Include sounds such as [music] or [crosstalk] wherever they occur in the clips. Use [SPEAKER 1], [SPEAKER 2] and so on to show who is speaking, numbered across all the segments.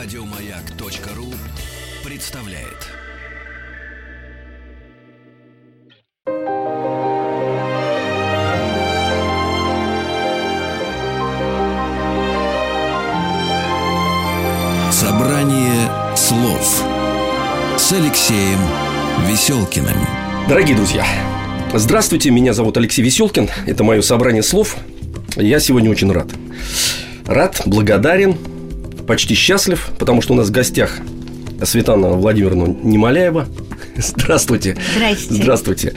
[SPEAKER 1] Радиомаяк.ру представляет. Собрание слов с Алексеем Веселкиным.
[SPEAKER 2] Дорогие друзья, здравствуйте, меня зовут Алексей Веселкин, это мое собрание слов. Я сегодня очень рад. Рад, благодарен, почти счастлив, потому что у нас в гостях Светлана Владимировна Немоляева. [laughs] Здравствуйте.
[SPEAKER 3] Здрасте.
[SPEAKER 2] Здравствуйте.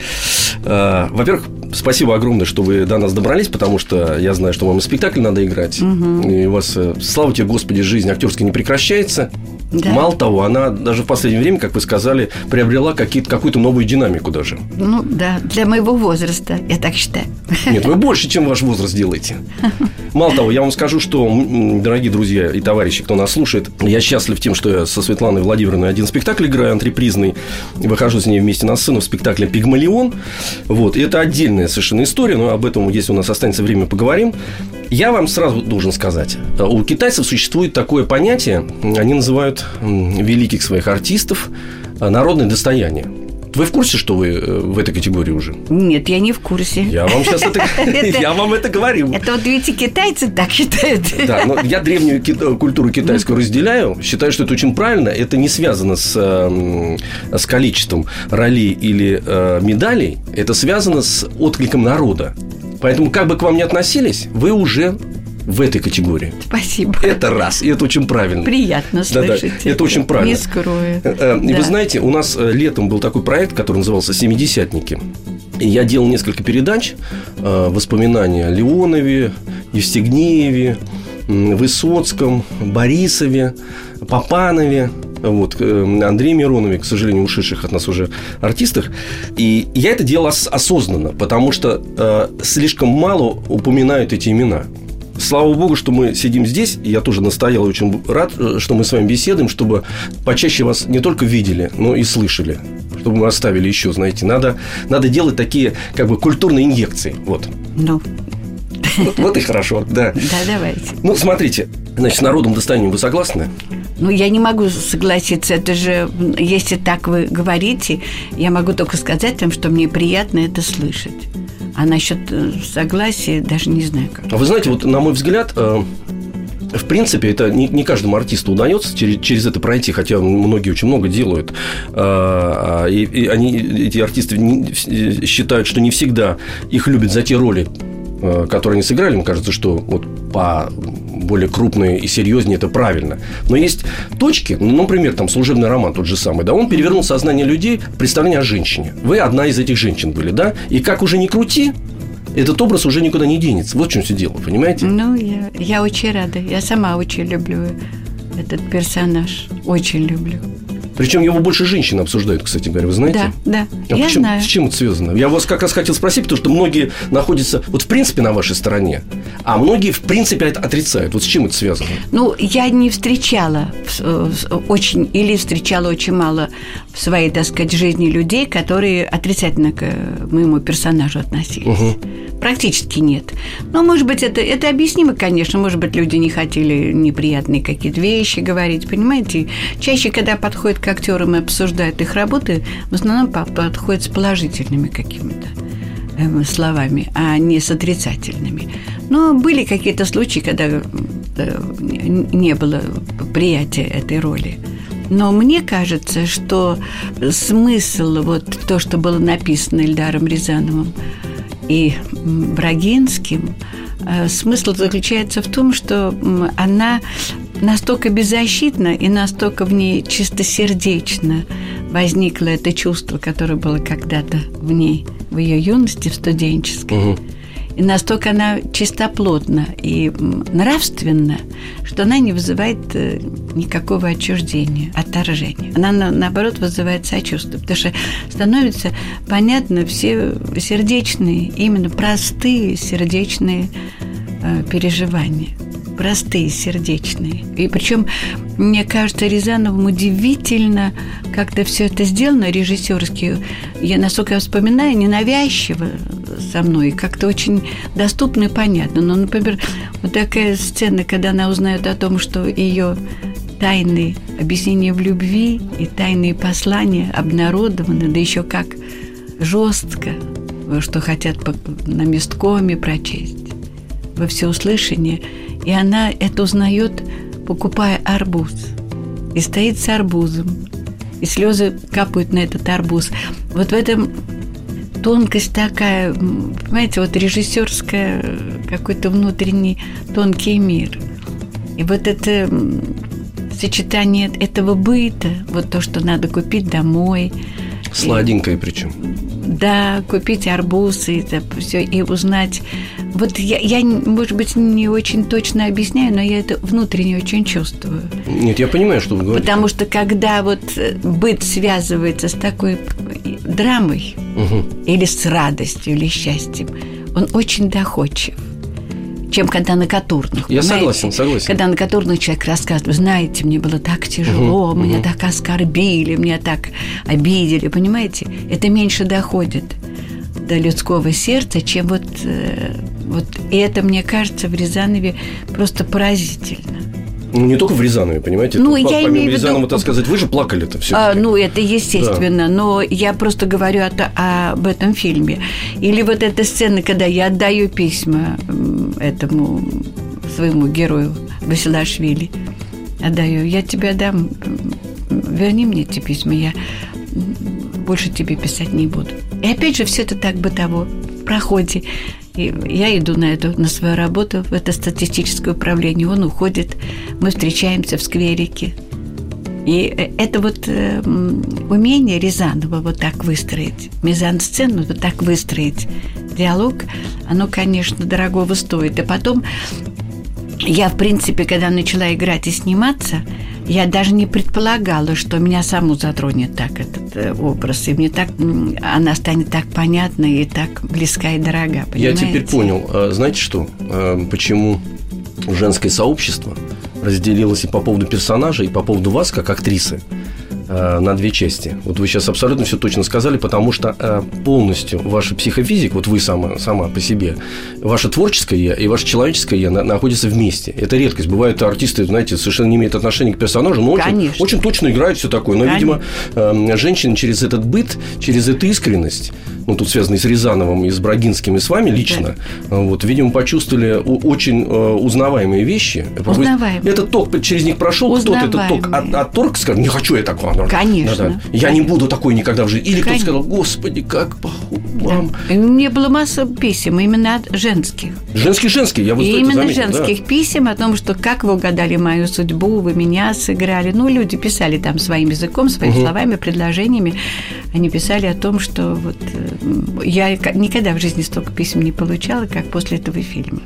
[SPEAKER 2] А, во-первых, спасибо огромное, что вы до нас добрались, потому что я знаю, что вам и спектакль надо играть. Угу. И у вас, э, слава тебе, Господи, жизнь актерская не прекращается. Да. Мало того, она даже в последнее время, как вы сказали, приобрела какую-то новую динамику даже.
[SPEAKER 3] Ну да, для моего возраста, я так считаю.
[SPEAKER 2] Нет, вы [laughs] больше, чем ваш возраст делаете. Мало того, я вам скажу, что, дорогие друзья и товарищи, кто нас слушает, я счастлив тем, что я со Светланой Владимировной один спектакль играю, антрепризный, выхожу с ней вместе на сцену в спектакле «Пигмалион». Вот, и это отдельная совершенно история, но об этом, если у нас останется время, поговорим. Я вам сразу должен сказать, у китайцев существует такое понятие, они называют великих своих артистов народное достояние. Вы в курсе, что вы э, в этой категории уже?
[SPEAKER 3] Нет, я не в курсе.
[SPEAKER 2] Я вам сейчас [laughs] это, я вам это говорю.
[SPEAKER 3] Это вот видите, китайцы так считают.
[SPEAKER 2] Да, но я древнюю культуру китайскую разделяю. Считаю, что это очень правильно. Это не связано с, с количеством ролей или э, медалей. Это связано с откликом народа. Поэтому, как бы к вам ни относились, вы уже в этой категории.
[SPEAKER 3] Спасибо.
[SPEAKER 2] Это раз, и это очень правильно.
[SPEAKER 3] Приятно слышать.
[SPEAKER 2] Да, да, это очень правильно.
[SPEAKER 3] Не скрою.
[SPEAKER 2] Э, э, и да. вы знаете, у нас э, летом был такой проект, который назывался «Семидесятники». И я делал несколько передач, воспоминания о Леонове, Евстигнееве, Высоцком, Борисове, Попанове вот, Андрей Миронове, к сожалению, ушедших от нас уже артистах. И я это делал ос- осознанно, потому что э, слишком мало упоминают эти имена. Слава богу, что мы сидим здесь. Я тоже настоял очень рад, э, что мы с вами беседуем, чтобы почаще вас не только видели, но и слышали. Чтобы мы оставили еще, знаете, надо, надо делать такие как бы культурные инъекции. Вот.
[SPEAKER 3] Ну, [laughs]
[SPEAKER 2] вот, вот и хорошо, да.
[SPEAKER 3] Да, давайте.
[SPEAKER 2] Ну, смотрите, значит, с народом достанем вы согласны?
[SPEAKER 3] Ну, я не могу согласиться. Это же, если так вы говорите, я могу только сказать вам, что мне приятно это слышать. А насчет э, согласия даже не знаю как.
[SPEAKER 2] А вы знаете, вот на мой взгляд, э, в принципе, это не, не каждому артисту удается через, через это пройти, хотя многие очень много делают. Э, и, и они, эти артисты не, считают, что не всегда их любят за те роли, которые они сыграли. Мне кажется, что вот по более крупные и серьезнее, это правильно. Но есть точки, ну, например, там служебный роман тот же самый, да, он перевернул сознание людей представление о женщине. Вы одна из этих женщин были, да? И как уже не крути, этот образ уже никуда не денется. Вот в чем все дело, понимаете?
[SPEAKER 3] Ну, я, я очень рада. Я сама очень люблю этот персонаж. Очень люблю.
[SPEAKER 2] Причем его больше женщин обсуждают, кстати говоря, вы знаете?
[SPEAKER 3] Да, да.
[SPEAKER 2] А
[SPEAKER 3] я
[SPEAKER 2] почему,
[SPEAKER 3] знаю.
[SPEAKER 2] С чем это связано? Я вас как раз хотел спросить, потому что многие находятся вот в принципе на вашей стороне, а многие в принципе это отрицают. Вот с чем это связано?
[SPEAKER 3] Ну, я не встречала очень или встречала очень мало в своей, так сказать, жизни людей, которые отрицательно к моему персонажу относились. Угу. Практически нет. Но, может быть, это, это объяснимо, конечно. Может быть, люди не хотели неприятные какие-то вещи говорить, понимаете? Чаще, когда подходят к актерам и обсуждают их работы, в основном подходят с положительными какими-то эм, словами, а не с отрицательными. Но были какие-то случаи, когда э, не было приятия этой роли. Но мне кажется, что смысл, вот то, что было написано Эльдаром Рязановым и Брагинским, э, смысл заключается в том, что она настолько беззащитна и настолько в ней чистосердечно возникло это чувство, которое было когда-то в ней, в ее юности, в студенческой. Угу. И настолько она чистоплотна и нравственна, что она не вызывает э, никакого отчуждения, отторжения. Она, наоборот, вызывает сочувствие, потому что становится понятно все сердечные, именно простые сердечные э, переживания простые, сердечные. И причем, мне кажется, Рязановым удивительно как-то все это сделано режиссерски. Я, насколько я вспоминаю, ненавязчиво со мной, как-то очень доступно и понятно. Ну, например, вот такая сцена, когда она узнает о том, что ее тайны объяснения в любви и тайные послания обнародованы, да еще как жестко, что хотят на месткоме прочесть во всеуслышание. И она это узнает, покупая арбуз. И стоит с арбузом. И слезы капают на этот арбуз. Вот в этом тонкость такая, понимаете, вот режиссерская, какой-то внутренний тонкий мир. И вот это сочетание этого быта, вот то, что надо купить домой.
[SPEAKER 2] Сладенькое причем.
[SPEAKER 3] Да, купить арбуз и это все, и узнать. Вот я, я, может быть, не очень точно объясняю, но я это внутренне очень чувствую.
[SPEAKER 2] Нет, я понимаю, что вы говорите.
[SPEAKER 3] Потому что когда вот э, быт связывается с такой драмой угу. или с радостью или счастьем, он очень доходчив чем когда на катурных.
[SPEAKER 2] Я согласен, согласен.
[SPEAKER 3] Когда на катурных человек рассказывает, знаете, мне было так тяжело, угу, меня угу. так оскорбили, меня так обидели, понимаете? Это меньше доходит до людского сердца, чем вот, э, вот и это, мне кажется, в Рязанове просто поразительно.
[SPEAKER 2] Ну, не только в Рязанове, понимаете?
[SPEAKER 3] Ну, это, я имею в виду...
[SPEAKER 2] Рязанова, так сказать, вы же плакали-то все
[SPEAKER 3] а, Ну, это естественно, да. но я просто говорю о, об этом фильме. Или вот эта сцена, когда я отдаю письма этому своему герою Василашвили. Отдаю. Я тебе дам, верни мне эти письма, я больше тебе писать не буду. И опять же, все это так бытово в проходе. И я иду на эту, на свою работу, в это статистическое управление. Он уходит, мы встречаемся в скверике. И это вот э, умение Рязанова вот так выстроить, мизансцену вот так выстроить, диалог, оно, конечно, дорогого стоит. И потом я, в принципе, когда начала играть и сниматься, я даже не предполагала, что меня саму затронет так этот э, образ. И мне так она станет так понятна и так близка и дорога. Понимаете?
[SPEAKER 2] Я теперь понял. А, знаете что? А, почему женское сообщество разделилось и по поводу персонажа, и по поводу вас, как актрисы? Э, на две части. Вот вы сейчас абсолютно все точно сказали, потому что э, полностью ваша психофизика, вот вы сама, сама по себе, ваше творческое я и ваше человеческое я находятся вместе. Это редкость. Бывают артисты, знаете, совершенно не имеют отношения к персонажу, но очень, очень точно играют все такое. Но, Конечно. видимо, эм, женщины через этот быт, через эту искренность, ну, тут связанный с Рязановым и с Брагинским, и с вами лично, да. вот, видимо, почувствовали очень э, узнаваемые вещи.
[SPEAKER 3] Узнаваемые.
[SPEAKER 2] Этот ток через них прошел, кто-то этот ток от, отторг, скажет, не хочу я такого.
[SPEAKER 3] Конечно. Да,
[SPEAKER 2] да. Я не буду такой никогда в жизни. Или кто-то сказал, господи, как
[SPEAKER 3] вам. Да. Мне было масса писем именно от женских.
[SPEAKER 2] Женские, женские, я вот
[SPEAKER 3] И именно заметил, женских да. писем о том, что как вы угадали мою судьбу, вы меня сыграли. Ну, люди писали там своим языком, своими угу. словами, предложениями. Они писали о том, что вот э, я никогда в жизни столько писем не получала, как после этого фильма.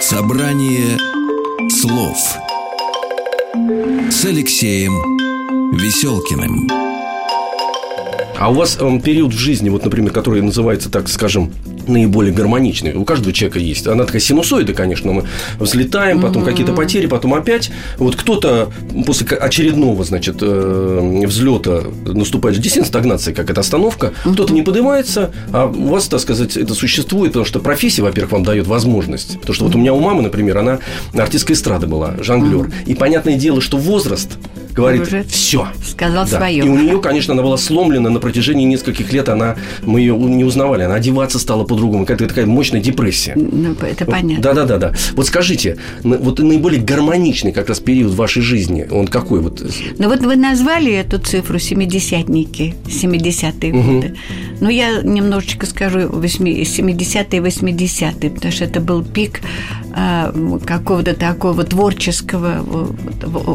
[SPEAKER 1] Собрание слов с Алексеем Веселкиным.
[SPEAKER 2] А у вас э, период в жизни, вот, например, который называется, так скажем, наиболее гармоничный. У каждого человека есть. Она такая синусоида, конечно. Мы взлетаем, потом mm-hmm. какие-то потери, потом опять. Вот кто-то после очередного, значит, э, взлета наступает действительно стагнация, как это остановка. Mm-hmm. Кто-то не поднимается, а у вас, так сказать, это существует, потому что профессия, во-первых, вам дает возможность. Потому что вот у меня у мамы, например, она артистка эстрады была, жонглер. Mm-hmm. И понятное дело, что возраст говорит уже все.
[SPEAKER 3] Сказал да. свое.
[SPEAKER 2] И у нее, конечно, она была сломлена на протяжении нескольких лет. Она, мы ее не узнавали. Она одеваться стала по-другому. Какая-то такая мощная депрессия.
[SPEAKER 3] Ну, это понятно.
[SPEAKER 2] Да, да, да, да. Вот скажите, вот наиболее гармоничный как раз период в вашей жизни, он какой вот?
[SPEAKER 3] Ну вот вы назвали эту цифру семидесятники, 70-е угу. годы. Но я немножечко скажу 70-е, 80-е, потому что это был пик какого-то такого творческого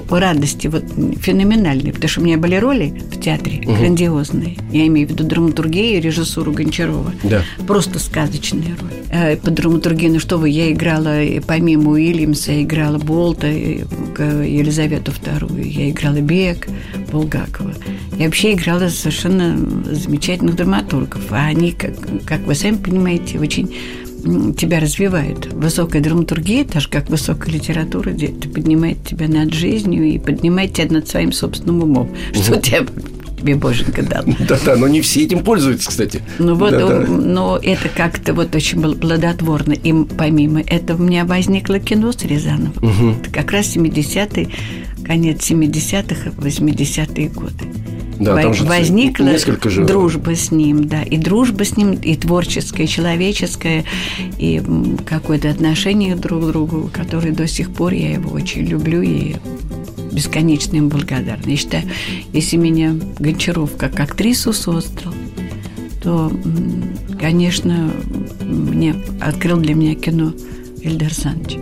[SPEAKER 3] радости, вот феноменальной, потому что у меня были роли в театре угу. грандиозные. Я имею в виду драматургию и режиссуру Гончарова.
[SPEAKER 2] Да.
[SPEAKER 3] Просто сказочные роли. Э, по драматургии, ну что вы, я играла помимо Уильямса, я играла Болта, Елизавету II, я играла Бек, Булгакова. Я вообще играла совершенно замечательных драматургов. А они, как, как вы сами понимаете, очень тебя развивает. Высокая драматургия, так же как высокая литература, это поднимает тебя над жизнью и поднимает тебя над своим собственным умом. Угу. Что тебя тебе Боженька дал. [laughs]
[SPEAKER 2] Да-да, но не все этим пользуются, кстати.
[SPEAKER 3] Ну вот,
[SPEAKER 2] Да-да.
[SPEAKER 3] но это как-то вот очень было плодотворно. И помимо этого у меня возникло кино с Рязановым. Это как раз 70-й, конец 70-х, 80-е годы.
[SPEAKER 2] Да,
[SPEAKER 3] Во-
[SPEAKER 2] там же
[SPEAKER 3] возникла
[SPEAKER 2] же-
[SPEAKER 3] дружба с ним, да, и дружба с ним, и творческая, и человеческая, и какое-то отношение друг к другу, которое до сих пор я его очень люблю и бесконечно им благодарна. Я считаю, если меня Гончаров как актрису создал, то, конечно, мне открыл для меня кино Эльдар Саныч.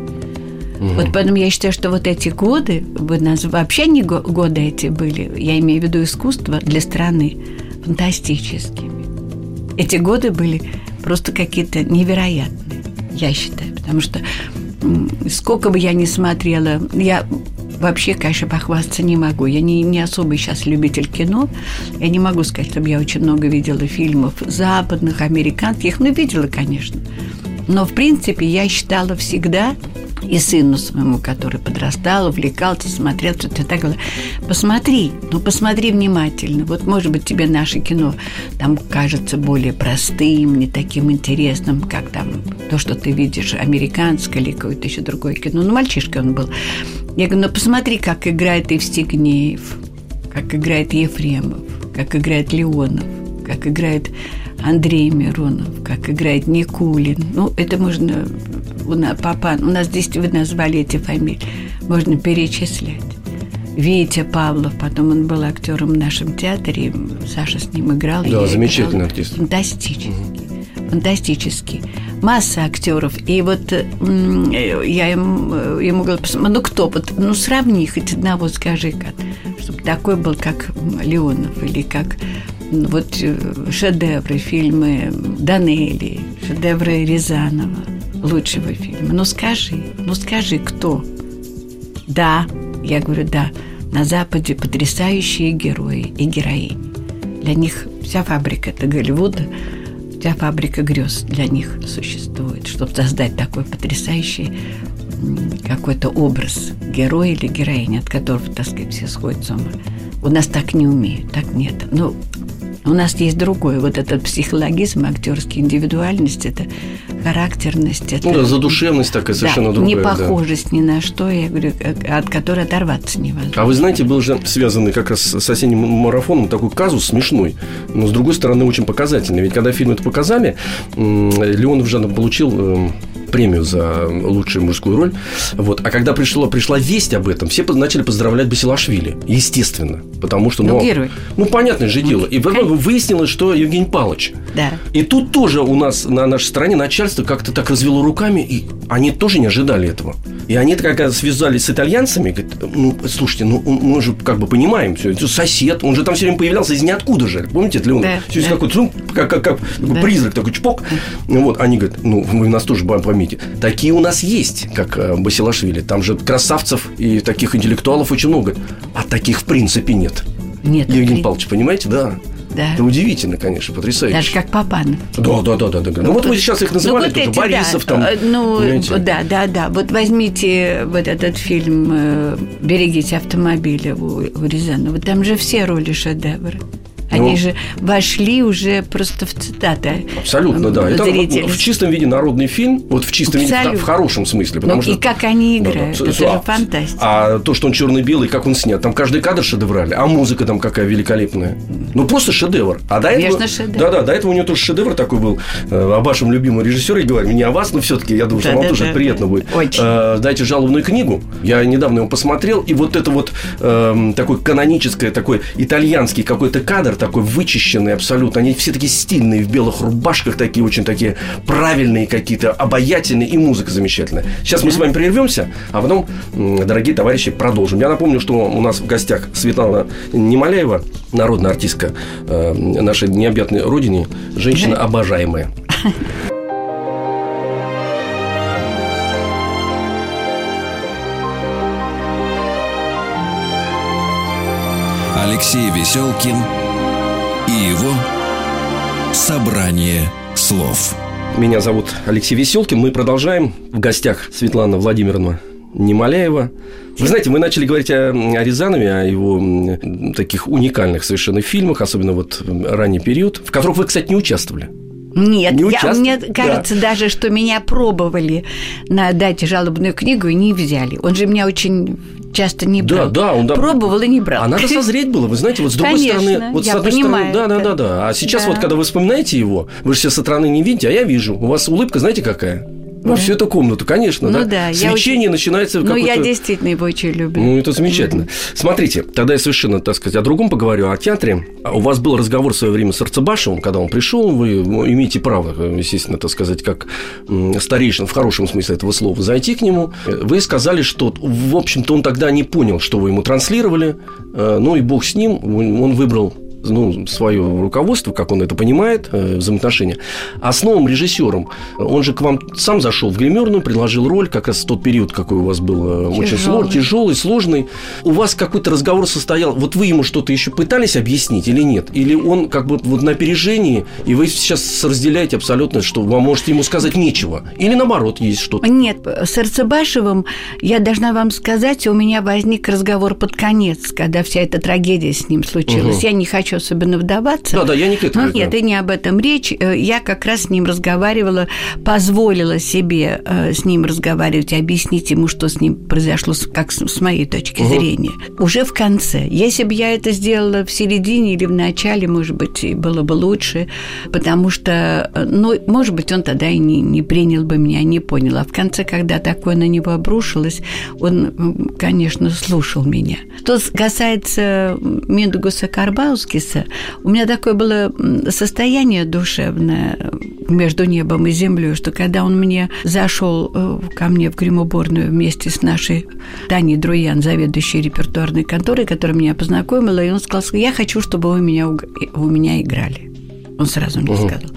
[SPEAKER 3] Вот поэтому я считаю, что вот эти годы, вы нас вообще не го- годы эти были, я имею в виду искусство для страны, фантастическими. Эти годы были просто какие-то невероятные, я считаю, потому что сколько бы я ни смотрела, я вообще, конечно, похвастаться не могу. Я не, не особый сейчас любитель кино. Я не могу сказать, чтобы я очень много видела фильмов западных, американских. Ну, видела, конечно. Но, в принципе, я считала всегда, и сыну своему, который подрастал, увлекался, смотрел, что-то так говорила, посмотри, ну посмотри внимательно. Вот, может быть, тебе наше кино там кажется более простым, не таким интересным, как там то, что ты видишь, американское или какое-то еще другое кино. Ну, мальчишка он был. Я говорю, ну посмотри, как играет Евстигнеев, как играет Ефремов, как играет Леонов, как играет Андрей Миронов, как играет Никулин. Ну, это можно... У нас, папа, у нас здесь вы назвали эти фамилии. Можно перечислять. Витя Павлов, потом он был актером в нашем театре, Саша с ним играл.
[SPEAKER 2] Да, замечательный
[SPEAKER 3] играла.
[SPEAKER 2] артист.
[SPEAKER 3] Фантастический. Фантастический. Масса актеров. И вот я ему, ему говорю, «Посмотри, ну кто, вот, ну сравни хоть одного, скажи-ка, чтобы такой был, как Леонов, или как вот э, шедевры, фильмы Данели, шедевры Рязанова, лучшего фильма. Ну скажи, ну скажи, кто? Да, я говорю, да, на Западе потрясающие герои и героини. Для них вся фабрика это Голливуда, вся фабрика грез для них существует, чтобы создать такой потрясающий какой-то образ героя или героини, от которого, так сказать, все сходят с ума. У нас так не умеют, так нет. Ну, у нас есть другое, вот этот психологизм, актерский, индивидуальность, это характерность, это
[SPEAKER 2] Ну да, задушевность такая совершенно
[SPEAKER 3] да,
[SPEAKER 2] другая.
[SPEAKER 3] не
[SPEAKER 2] да.
[SPEAKER 3] ни на что, я говорю, э, от которой оторваться невозможно.
[SPEAKER 2] А вы знаете, был же связанный как раз с осенним марафоном такой казус смешной, но с другой стороны очень показательный. Ведь когда фильм это показали, Леонов же получил м, премию за лучшую мужскую роль. Вот. А когда пришло, пришла весть об этом, все начали поздравлять Басилашвили. Естественно. Потому что...
[SPEAKER 3] Ну, герой.
[SPEAKER 2] Ну, понятное же дело. И
[SPEAKER 3] конечно.
[SPEAKER 2] выяснилось, что Евгений Павлович.
[SPEAKER 3] Да.
[SPEAKER 2] И тут тоже у нас на нашей стране начальство как-то так развело руками, и они тоже не ожидали этого. И они, когда связались с итальянцами, говорят, ну, слушайте, ну, мы же как бы понимаем все, это сосед, он же там все время появлялся из ниоткуда же, помните, Леон?
[SPEAKER 3] Да,
[SPEAKER 2] Все
[SPEAKER 3] да.
[SPEAKER 2] какой-то, ну, как, как, как такой
[SPEAKER 3] Да.
[SPEAKER 2] призрак, такой чпок. Ну, Вот, они говорят, ну, вы нас тоже поймите, такие у нас есть, как э, Басилашвили, там же красавцев и таких интеллектуалов очень много, а таких в принципе нет.
[SPEAKER 3] Нет.
[SPEAKER 2] Евгений Павлович, понимаете, да.
[SPEAKER 3] Да.
[SPEAKER 2] Это удивительно, конечно, потрясающе.
[SPEAKER 3] Даже как Папанов.
[SPEAKER 2] Да, да, да, да, да. Ну, вот вы сейчас их называли
[SPEAKER 3] Ну, вот
[SPEAKER 2] тоже,
[SPEAKER 3] эти,
[SPEAKER 2] Борисов
[SPEAKER 3] да.
[SPEAKER 2] там.
[SPEAKER 3] Э, Ну,
[SPEAKER 2] понимаете?
[SPEAKER 3] да, да, да. Вот возьмите вот этот фильм э, «Берегите автомобиля» у, у Рязанова. Там же все роли шедевры. Они
[SPEAKER 2] Ну.
[SPEAKER 3] же вошли уже просто в цитаты.
[SPEAKER 2] Абсолютно, да. Это в чистом виде народный фильм, вот в чистом виде,
[SPEAKER 3] Абсолютно.
[SPEAKER 2] в хорошем смысле. Потому
[SPEAKER 3] Ну,
[SPEAKER 2] что...
[SPEAKER 3] и как они
[SPEAKER 2] Да, да.
[SPEAKER 3] играют.
[SPEAKER 2] С-
[SPEAKER 3] Это
[SPEAKER 2] с-
[SPEAKER 3] же
[SPEAKER 2] а-
[SPEAKER 3] фантастика.
[SPEAKER 2] А то, что он черно-белый, как он снят, там каждый кадр шедевральный, а музыка там какая великолепная. Ну, просто шедевр. А до этого...
[SPEAKER 3] Шедевр.
[SPEAKER 2] Да-да, до этого у него тоже шедевр такой был. Э, О вашем любимом режиссере говорю, не о вас, но все-таки, я думаю, что вам
[SPEAKER 3] Да-да-да.
[SPEAKER 2] тоже это приятно будет.
[SPEAKER 3] Очень.
[SPEAKER 2] Э, Дайте жалобную книгу. Я недавно его посмотрел, и вот это вот эм, такой каноническое, такой итальянский какой-то кадр, такой вычищенный абсолютно. Они все такие стильные, в белых рубашках, такие очень такие правильные какие-то, обаятельные, и музыка замечательная. Сейчас мы с вами прервемся, а потом, дорогие товарищи, продолжим. Я напомню, что у нас в гостях Светлана Немоляева, народная артистка э, нашей необъятной родине, женщина обожаемая.
[SPEAKER 1] Алексей Веселкин и его «Собрание слов».
[SPEAKER 2] Меня зовут Алексей Веселкин. Мы продолжаем. В гостях Светлана Владимировна Немоляева. Вы знаете, мы начали говорить о, о Рязанове, о его таких уникальных совершенно фильмах, особенно вот ранний период, в которых вы, кстати, не участвовали.
[SPEAKER 3] Нет, не я, мне кажется да. даже, что меня пробовали на дать жалобную книгу и не взяли. Он же меня очень часто не брал.
[SPEAKER 2] Да, да, он да.
[SPEAKER 3] пробовал и не брал.
[SPEAKER 2] А надо созреть было, вы знаете, вот с другой
[SPEAKER 3] Конечно,
[SPEAKER 2] стороны, вот с одной
[SPEAKER 3] понимаю,
[SPEAKER 2] стороны, да, да, да, да. А сейчас
[SPEAKER 3] да.
[SPEAKER 2] вот, когда вы вспоминаете его, вы же все со стороны не видите, а я вижу, у вас улыбка, знаете, какая? Во всю эту комнату, конечно,
[SPEAKER 3] ну,
[SPEAKER 2] да.
[SPEAKER 3] да.
[SPEAKER 2] Свечение
[SPEAKER 3] я
[SPEAKER 2] начинается
[SPEAKER 3] Ну, я действительно его очень люблю.
[SPEAKER 2] Ну, это замечательно. Mm-hmm. Смотрите, тогда я совершенно, так сказать, о другом поговорю, о театре. У вас был разговор в свое время с Арцебашевым, когда он пришел, вы имеете право, естественно, так сказать, как старейшин, в хорошем смысле этого слова, зайти к нему. Вы сказали, что, в общем-то, он тогда не понял, что вы ему транслировали, ну и бог с ним, он выбрал ну, свое руководство, как он это понимает, э, взаимоотношения. А с новым режиссером, он же к вам сам зашел в гримерную, предложил роль, как раз тот период, какой у вас был тяжелый. Э, очень сложный, тяжелый, сложный. У вас какой-то разговор состоял, вот вы ему что-то еще пытались объяснить или нет? Или он как бы вот на опережении, и вы сейчас разделяете абсолютно, что вам можете ему сказать нечего? Или наоборот, есть что-то?
[SPEAKER 3] Нет, с Арцебашевым я должна вам сказать, у меня возник разговор под конец, когда вся эта трагедия с ним случилась. Угу. Я не хочу особенно вдаваться.
[SPEAKER 2] Да, да, я не к этому.
[SPEAKER 3] Нет, и не об этом речь. Э, я как раз с ним разговаривала, позволила себе э, с ним разговаривать и объяснить ему, что с ним произошло, как с моей точки угу. зрения. Уже в конце. Если бы я это сделала в середине или в начале, может быть, было бы лучше, потому что, э, ну, может быть, он тогда и не, не принял бы меня, не понял. А в конце, когда такое на него обрушилось, он, конечно, слушал меня. Что касается Миндугуса Карбауски, Иисуса. У меня такое было состояние душевное между небом и землей, что когда он мне зашел э, ко мне в гримуборную вместе с нашей Таней Друян, заведующей репертуарной конторой, которая меня познакомила, и он сказал, я хочу, чтобы вы меня, у меня играли. Он сразу мне угу. сказал.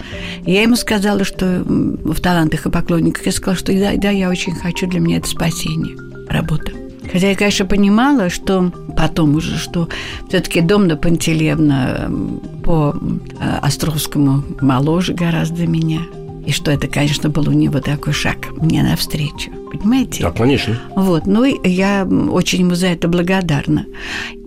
[SPEAKER 3] Я ему сказала, что в талантах и поклонниках я сказала, что да, да, я очень хочу, для меня это спасение, работа. Хотя я, конечно, понимала, что потом уже, что все-таки Домна Пантелеевна по э, Островскому моложе гораздо меня. И что это, конечно, был у него такой шаг мне навстречу. Понимаете?
[SPEAKER 2] Да, конечно.
[SPEAKER 3] Вот. Ну, я очень ему за это благодарна.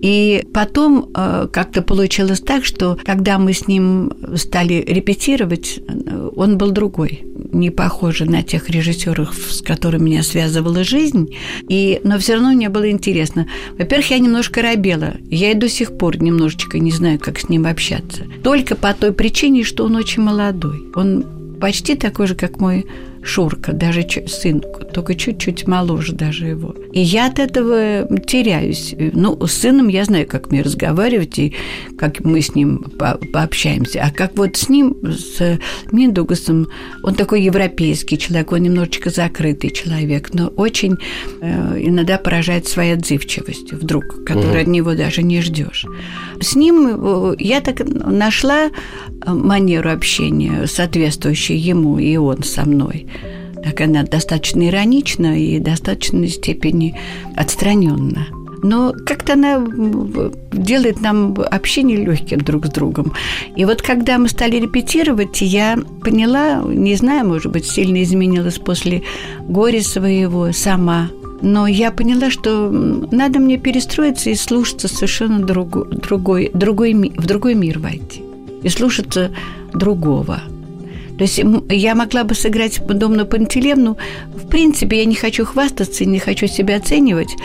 [SPEAKER 3] И потом э, как-то получилось так, что когда мы с ним стали репетировать, э, он был другой не похожий на тех режиссеров, с которыми меня связывала жизнь, и, но все равно мне было интересно. Во-первых, я немножко робела. Я и до сих пор немножечко не знаю, как с ним общаться. Только по той причине, что он очень молодой. Он почти такой же, как мой Шурка, даже сын, только чуть-чуть моложе даже его. И я от этого теряюсь. Ну, с сыном я знаю, как мне разговаривать и как мы с ним по пообщаемся. А как вот с ним, с Миндугасом, он такой европейский человек, он немножечко закрытый человек, но очень э, иногда поражает своей отзывчивостью вдруг, которую угу. от него даже не ждешь. С ним э, я так нашла манеру общения, соответствующую ему, и он со мной. Так она достаточно иронична и в достаточной степени отстраненна. Но как-то она делает нам общение легким друг с другом. И вот когда мы стали репетировать, я поняла, не знаю, может быть, сильно изменилась после горя своего сама. Но я поняла, что надо мне перестроиться и слушаться совершенно другой, другой, другой, в другой мир войти и слушаться другого. То есть я могла бы сыграть Домну Пантелевну. В принципе, я не хочу хвастаться и не хочу себя оценивать,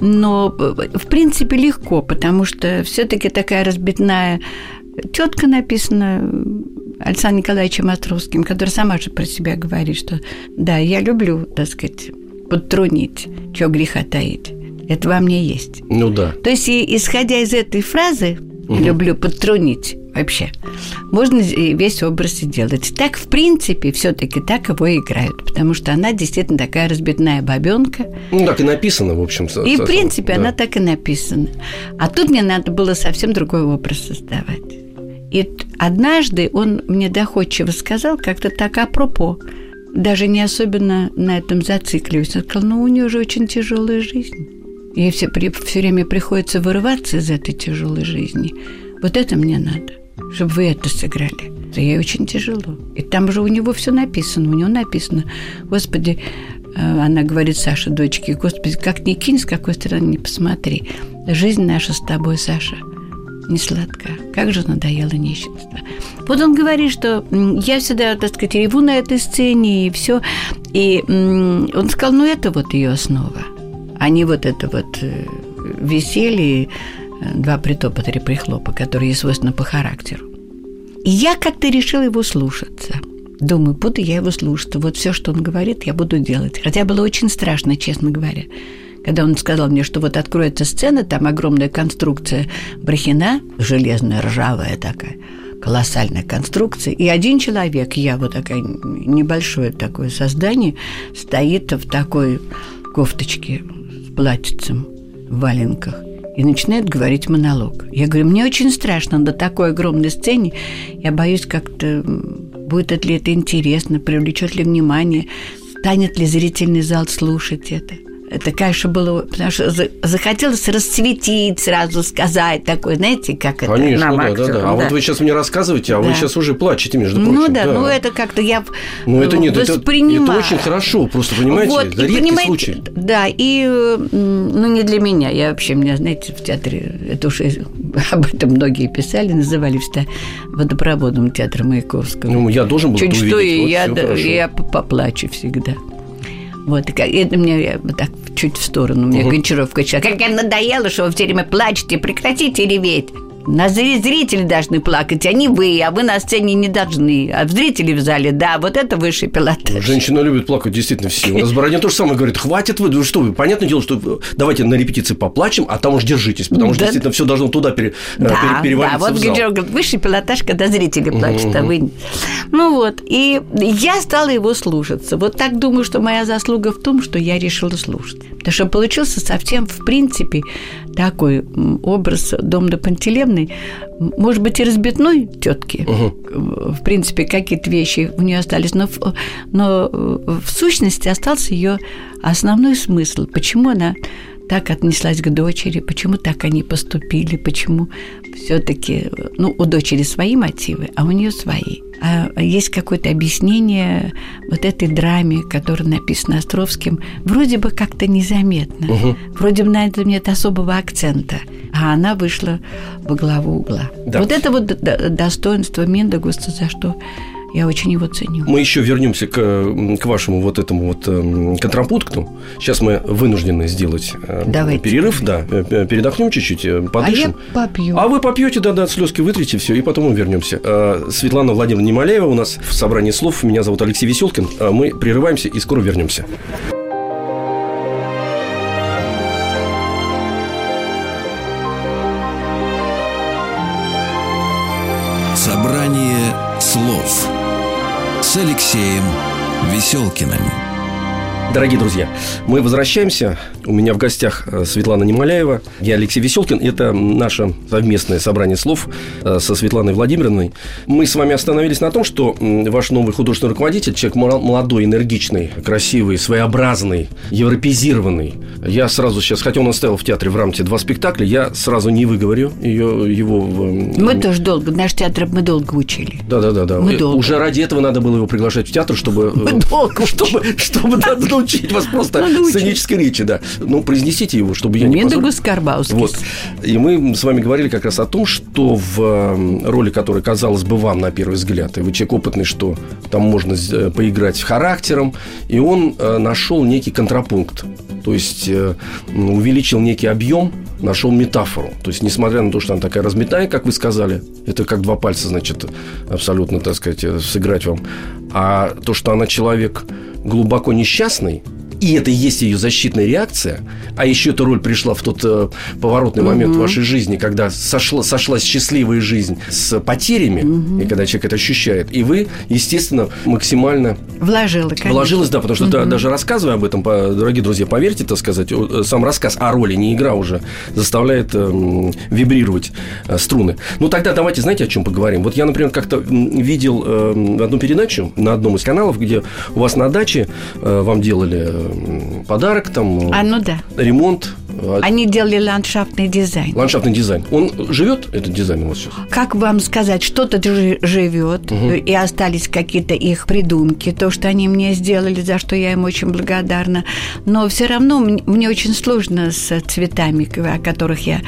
[SPEAKER 3] но э, в принципе легко, потому что все-таки такая разбитная тетка написана Александром Николаевичем Островским, которая сама же про себя говорит, что да, я люблю, так сказать, подтрунить, что греха таить. Это во мне есть.
[SPEAKER 2] Ну да.
[SPEAKER 3] То есть, исходя из этой фразы, угу. люблю подтрунить, вообще. Можно весь образ сделать. Так, в принципе, все-таки так его играют, потому что она действительно такая разбитная бабенка.
[SPEAKER 2] Ну, так и написано, в общем.
[SPEAKER 3] И, в принципе, да. она так и написана. А тут мне надо было совсем другой образ создавать. И однажды он мне доходчиво сказал, как-то так апропо, даже не особенно на этом зацикливаясь. Он сказал, ну, у нее же очень тяжелая жизнь. Ей все, все время приходится вырываться из этой тяжелой жизни. Вот это мне надо чтобы вы это сыграли. Это ей очень тяжело. И там же у него все написано. У него написано, Господи, э, она говорит Саше, дочке, Господи, как ни кинь, с какой стороны не посмотри. Жизнь наша с тобой, Саша, не сладка. Как же надоело нищенство. Вот он говорит, что я всегда, так сказать, реву на этой сцене и все. И он сказал, ну это вот ее основа, не вот это вот э, веселье, э, два притопа, три прихлопа, которые свойственны по характеру. И я как-то решила его слушаться. Думаю, буду я его слушать. Вот все, что он говорит, я буду делать. Хотя было очень страшно, честно говоря. Когда он сказал мне, что вот откроется сцена, там огромная конструкция Брахина, железная, ржавая такая, колоссальная конструкция, и один человек, я вот такая небольшое такое создание, стоит в такой кофточке платьицем в валенках и начинает говорить монолог. Я говорю, мне очень страшно на такой огромной сцене. Я боюсь, как-то будет ли это интересно, привлечет ли внимание, станет ли зрительный зал слушать это. Это, конечно, было, потому что захотелось расцветить, сразу сказать такое, знаете, как это
[SPEAKER 2] Конечно, нам да, актерам, да, да. А да. вот вы сейчас мне рассказываете, а да. вы сейчас уже плачете, между
[SPEAKER 3] прочим.
[SPEAKER 2] Ну
[SPEAKER 3] да, да. ну это как-то я
[SPEAKER 2] Ну это нет, воспринимаю. Это, это очень хорошо, просто понимаете, вот, это редкий понимаете, случай.
[SPEAKER 3] Да, и, ну не для меня, я вообще, меня, знаете, в театре, это уже [laughs] об этом многие писали, называли всегда водопроводом театра Маяковского.
[SPEAKER 2] Ну, я должен был
[SPEAKER 3] Чуть
[SPEAKER 2] что,
[SPEAKER 3] и
[SPEAKER 2] вот
[SPEAKER 3] я, да, я поплачу всегда. Вот, это мне так чуть в сторону, мне угу. Гончаров кричал, как я надоело, что вы все время плачете, прекратите реветь. На зрители должны плакать, а не вы, а вы на сцене не должны. А зрители в зале, да, вот это высший пилотаж.
[SPEAKER 2] Женщина любит плакать действительно все. У нас Бородин то же самое говорит, хватит вы, ну что вы, понятное дело, что давайте на репетиции поплачем, а там уж держитесь, потому что да. действительно все должно туда пере, э, да, пере, перевалиться
[SPEAKER 3] Да, вот Гончаров говорит, высший пилотаж, когда зрители плачут, угу. а вы... Ну вот, и я стала его слушаться. Вот так думаю, что моя заслуга в том, что я решила слушать. Потому что получился совсем, в принципе, такой образ Дом до Пантелевны, может быть, и разбитной тетки. Угу. В принципе, какие-то вещи у нее остались, но, но в сущности остался ее основной смысл, почему она так отнеслась к дочери, почему так они поступили, почему все-таки, ну, у дочери свои мотивы, а у нее свои. А есть какое-то объяснение вот этой драме, которая написана Островским, вроде бы как-то незаметно, угу. вроде бы на этом нет особого акцента, а она вышла во главу угла. Да. Вот это вот достоинство Миндагуста, за что я очень его ценю.
[SPEAKER 2] Мы еще вернемся к, к вашему вот этому вот э, контрапункту. Сейчас мы вынуждены сделать э, Давайте. перерыв, да, э, передохнем чуть-чуть, подышим.
[SPEAKER 3] А я попью.
[SPEAKER 2] А вы попьете, да, да, слезки вытрите, все, и потом мы вернемся. Светлана Владимировна Немоляева у нас в собрании слов. Меня зовут Алексей Веселкин. Мы прерываемся и скоро вернемся.
[SPEAKER 1] Веселкиным.
[SPEAKER 2] Дорогие друзья, мы возвращаемся. У меня в гостях э, Светлана Немоляева, я Алексей Веселкин. Это наше совместное собрание слов э, со Светланой Владимировной. Мы с вами остановились на том, что ваш новый художественный руководитель, человек молодой, энергичный, красивый, своеобразный, европезированный. Я сразу сейчас, хотя он оставил в театре в рамке два спектакля, я сразу не выговорю ее, его...
[SPEAKER 3] Мы тоже долго, наш театр мы долго учили.
[SPEAKER 2] Да-да-да. Мы долго. Уже ради этого надо было его приглашать в театр, чтобы...
[SPEAKER 3] Мы долго [laughs]
[SPEAKER 2] Чтобы, чтобы [laughs] научить вас просто сценической речи, да. Ну, произнесите его, чтобы я не
[SPEAKER 3] Карбаускис.
[SPEAKER 2] Вот. И мы с вами говорили как раз о том, что в эм, роли, которая казалась бы вам на первый взгляд, и вы человек опытный, что там можно э, поиграть характером, и он э, нашел некий контрапункт. То есть э, увеличил некий объем, нашел метафору. То есть, несмотря на то, что она такая разметная, как вы сказали, это как два пальца, значит, абсолютно, так сказать, сыграть вам. А то, что она человек глубоко несчастный, и это и есть ее защитная реакция. А еще эта роль пришла в тот э, поворотный угу. момент в вашей жизни, когда сошла, сошлась счастливая жизнь с потерями, угу. и когда человек это ощущает. И вы, естественно, максимально...
[SPEAKER 3] Вложила, конечно.
[SPEAKER 2] Вложилась, да, потому что угу. даже рассказывая об этом, дорогие друзья, поверьте, так сказать, э, сам рассказ о роли, не игра уже, заставляет э, вибрировать э, струны. Ну, тогда давайте, знаете, о чем поговорим? Вот я, например, как-то видел э, одну передачу на одном из каналов, где у вас на даче э, вам делали подарок, там
[SPEAKER 3] а, ну да.
[SPEAKER 2] ремонт
[SPEAKER 3] Они делали ландшафтный дизайн.
[SPEAKER 2] Ландшафтный дизайн. Он живет, этот дизайн у вас сейчас?
[SPEAKER 3] Как вам сказать, что-то жи- живет, и остались какие-то их придумки, то, что они мне сделали, за что я им очень благодарна. Но все равно мне очень сложно с цветами, о которых я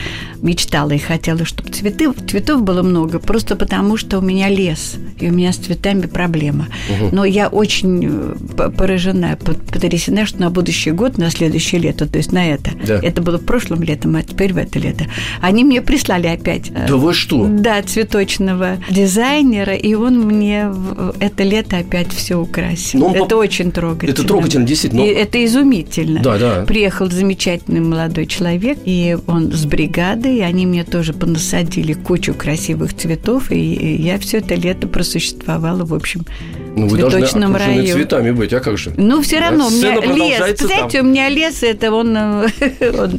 [SPEAKER 3] мечтала и хотела, чтобы цветы, цветов было много, просто потому что у меня лес, и у меня с цветами проблема. Но я очень э, поражена, потрясена, что на будущий год, на следующее лето, то есть на это,
[SPEAKER 2] Да.
[SPEAKER 3] это было в прошлом летом, а теперь в это лето, они мне прислали опять э,
[SPEAKER 2] Да вы что?
[SPEAKER 3] да, цветочного дизайнера, и он мне в это лето опять все украсил.
[SPEAKER 2] Ну, он
[SPEAKER 3] это
[SPEAKER 2] поп-
[SPEAKER 3] очень трогательно.
[SPEAKER 2] Это трогательно, действительно.
[SPEAKER 3] И
[SPEAKER 2] но-
[SPEAKER 3] это изумительно.
[SPEAKER 2] Да, да.
[SPEAKER 3] Приехал замечательный молодой человек, и он с бригадой, и они мне тоже понасадили кучу красивых цветов, и я все это лето просуществовала, в общем,
[SPEAKER 2] Ну, вы должны
[SPEAKER 3] цветочном
[SPEAKER 2] окружены
[SPEAKER 3] раю.
[SPEAKER 2] цветами быть, а как же?
[SPEAKER 3] Ну, все равно, у меня лес, знаете, у меня лес, это он, э, [laughs]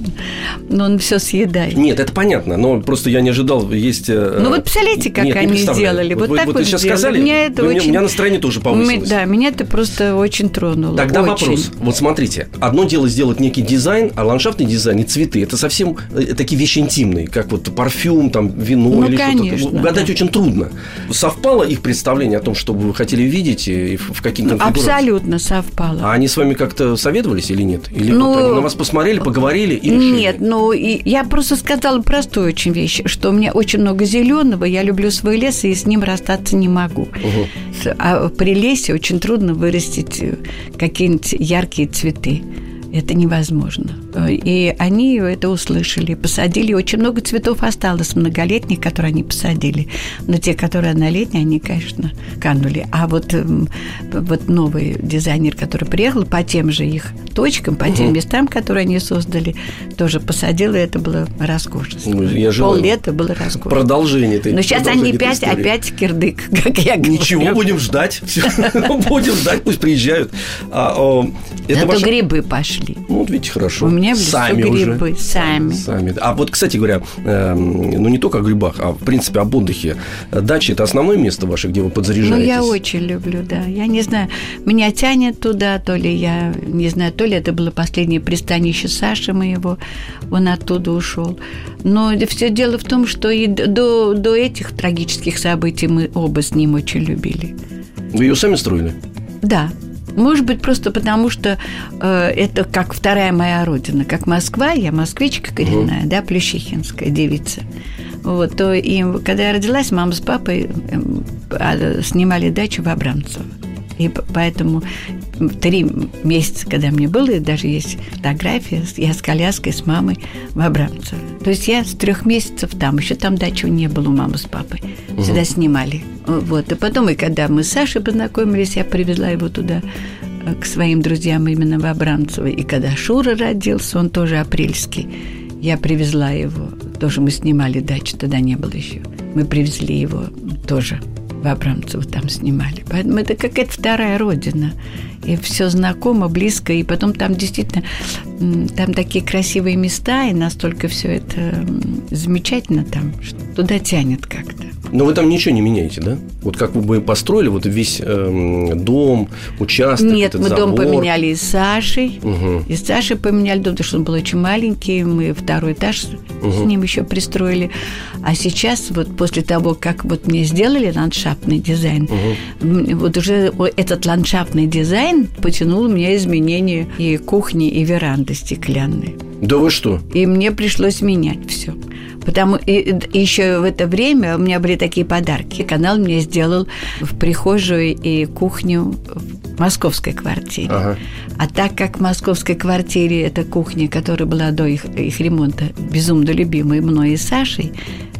[SPEAKER 3] он, он все съедает.
[SPEAKER 2] Нет, это понятно, но просто я не ожидал, есть... э,
[SPEAKER 3] Ну вот представляете, как
[SPEAKER 2] нет, не
[SPEAKER 3] они сделали. Вот,
[SPEAKER 2] вы,
[SPEAKER 3] так
[SPEAKER 2] вот
[SPEAKER 3] вот
[SPEAKER 2] сейчас
[SPEAKER 3] сделали.
[SPEAKER 2] сказали,
[SPEAKER 3] Меня это очень...
[SPEAKER 2] у меня настроение тоже повысилось.
[SPEAKER 3] Да, меня это просто очень тронуло.
[SPEAKER 2] Тогда
[SPEAKER 3] очень.
[SPEAKER 2] вопрос. Вот смотрите, одно дело сделать некий дизайн, а ландшафтный дизайн и цветы это совсем э, такие вещи интимные, как вот парфюм, там вино
[SPEAKER 3] Ну,
[SPEAKER 2] или что-то. Угадать
[SPEAKER 3] да.
[SPEAKER 2] очень трудно. Совпало их представление о том, что вы хотели видеть и в, каких
[SPEAKER 3] Ну,
[SPEAKER 2] конфигурациях?
[SPEAKER 3] абсолютно совпало.
[SPEAKER 2] А они с вами как-то советовались или нет? Или
[SPEAKER 3] Ну,
[SPEAKER 2] вот на вас посмотрели, поговорили и решили?
[SPEAKER 3] Нет, ну и я просто сказала простую очень вещь, что у меня очень много зеленого, я люблю свой лес и с ним расстаться не могу. С- А при лесе очень трудно вырастить э, какие-нибудь яркие цветы. Это невозможно. И они это услышали, посадили. Очень много цветов осталось многолетних, которые они посадили. Но те, которые однолетние, они, конечно, канули. А вот, эм, вот новый дизайнер, который приехал, по тем же их точкам, по тем местам, которые они создали, тоже посадил, и это было роскошно.
[SPEAKER 2] Ну, я желаю
[SPEAKER 3] Пол-лета было роскошно.
[SPEAKER 2] Продолжение этой
[SPEAKER 3] Но сейчас они опять, опять кирдык, [laughs] как я говорю.
[SPEAKER 2] Ничего, будем ждать. [laughs] Будем ждать, пусть приезжают. А, это
[SPEAKER 3] грибы пошли.
[SPEAKER 2] Ну, вот видите, хорошо.
[SPEAKER 3] У меня в лесу
[SPEAKER 2] Сами
[SPEAKER 3] грибы,
[SPEAKER 2] уже.
[SPEAKER 3] сами.
[SPEAKER 2] Сами. А вот, кстати говоря, эм, ну не только о грибах, а в принципе об отдыхе. Дача – это основное место ваше, где вы
[SPEAKER 3] Ну,
[SPEAKER 2] подзаряжаетесь?
[SPEAKER 3] я очень люблю, да. Я не знаю, меня тянет туда, то ли я, не знаю, то ли это было последнее пристанище Саши моего, он оттуда ушел. Но все дело в том, что и до, до этих трагических событий мы оба с ним очень любили.
[SPEAKER 2] Вы ее сами строили?
[SPEAKER 3] Да. Может быть, просто потому, что э, это как вторая моя родина, как Москва, я москвичка коренная, да, плющихинская девица. Вот, то и когда я родилась, мама с папой а, снимали дачу в Абрамцево. И поэтому три месяца, когда мне было, и даже есть фотография, я с коляской, с мамой в Абрамцево. То есть я с трех месяцев там, еще там дачи не было у мамы с папой. Всегда снимали. Вот. И потом, и когда мы с Сашей познакомились, я привезла его туда э, к своим друзьям именно в Абрамцево. И когда Шура родился, он тоже апрельский, я привезла его. Тоже мы снимали дачу, тогда не было еще. Мы привезли его тоже в Абрамцево там снимали. Поэтому это какая-то вторая родина. И все знакомо, близко. И потом там действительно там такие красивые места, и настолько все это замечательно там, что туда тянет как-то.
[SPEAKER 2] Но вы там ничего не меняете, да? Вот как вы бы построили вот весь эм, дом, участок,
[SPEAKER 3] Нет,
[SPEAKER 2] этот
[SPEAKER 3] мы дом
[SPEAKER 2] забор?
[SPEAKER 3] поменяли и с Сашей.
[SPEAKER 2] Мгм.
[SPEAKER 3] И с Сашей поменяли дом, потому что он был очень маленький. Мы второй этаж с ним еще пристроили. А сейчас, вот после того, как вот мне сделали ландшафтный дизайн, м, вот уже этот ландшафтный дизайн потянул мне изменения и кухни, и веранды стеклянные.
[SPEAKER 2] Да вы что?
[SPEAKER 3] И мне пришлось менять все. Потому и, и еще в это время у меня были такие подарки. Канал мне сделал в прихожую и кухню в московской квартире.
[SPEAKER 2] Ага.
[SPEAKER 3] А так как в московской квартире эта кухня, которая была до их, их ремонта, безумно любимая мной и Сашей,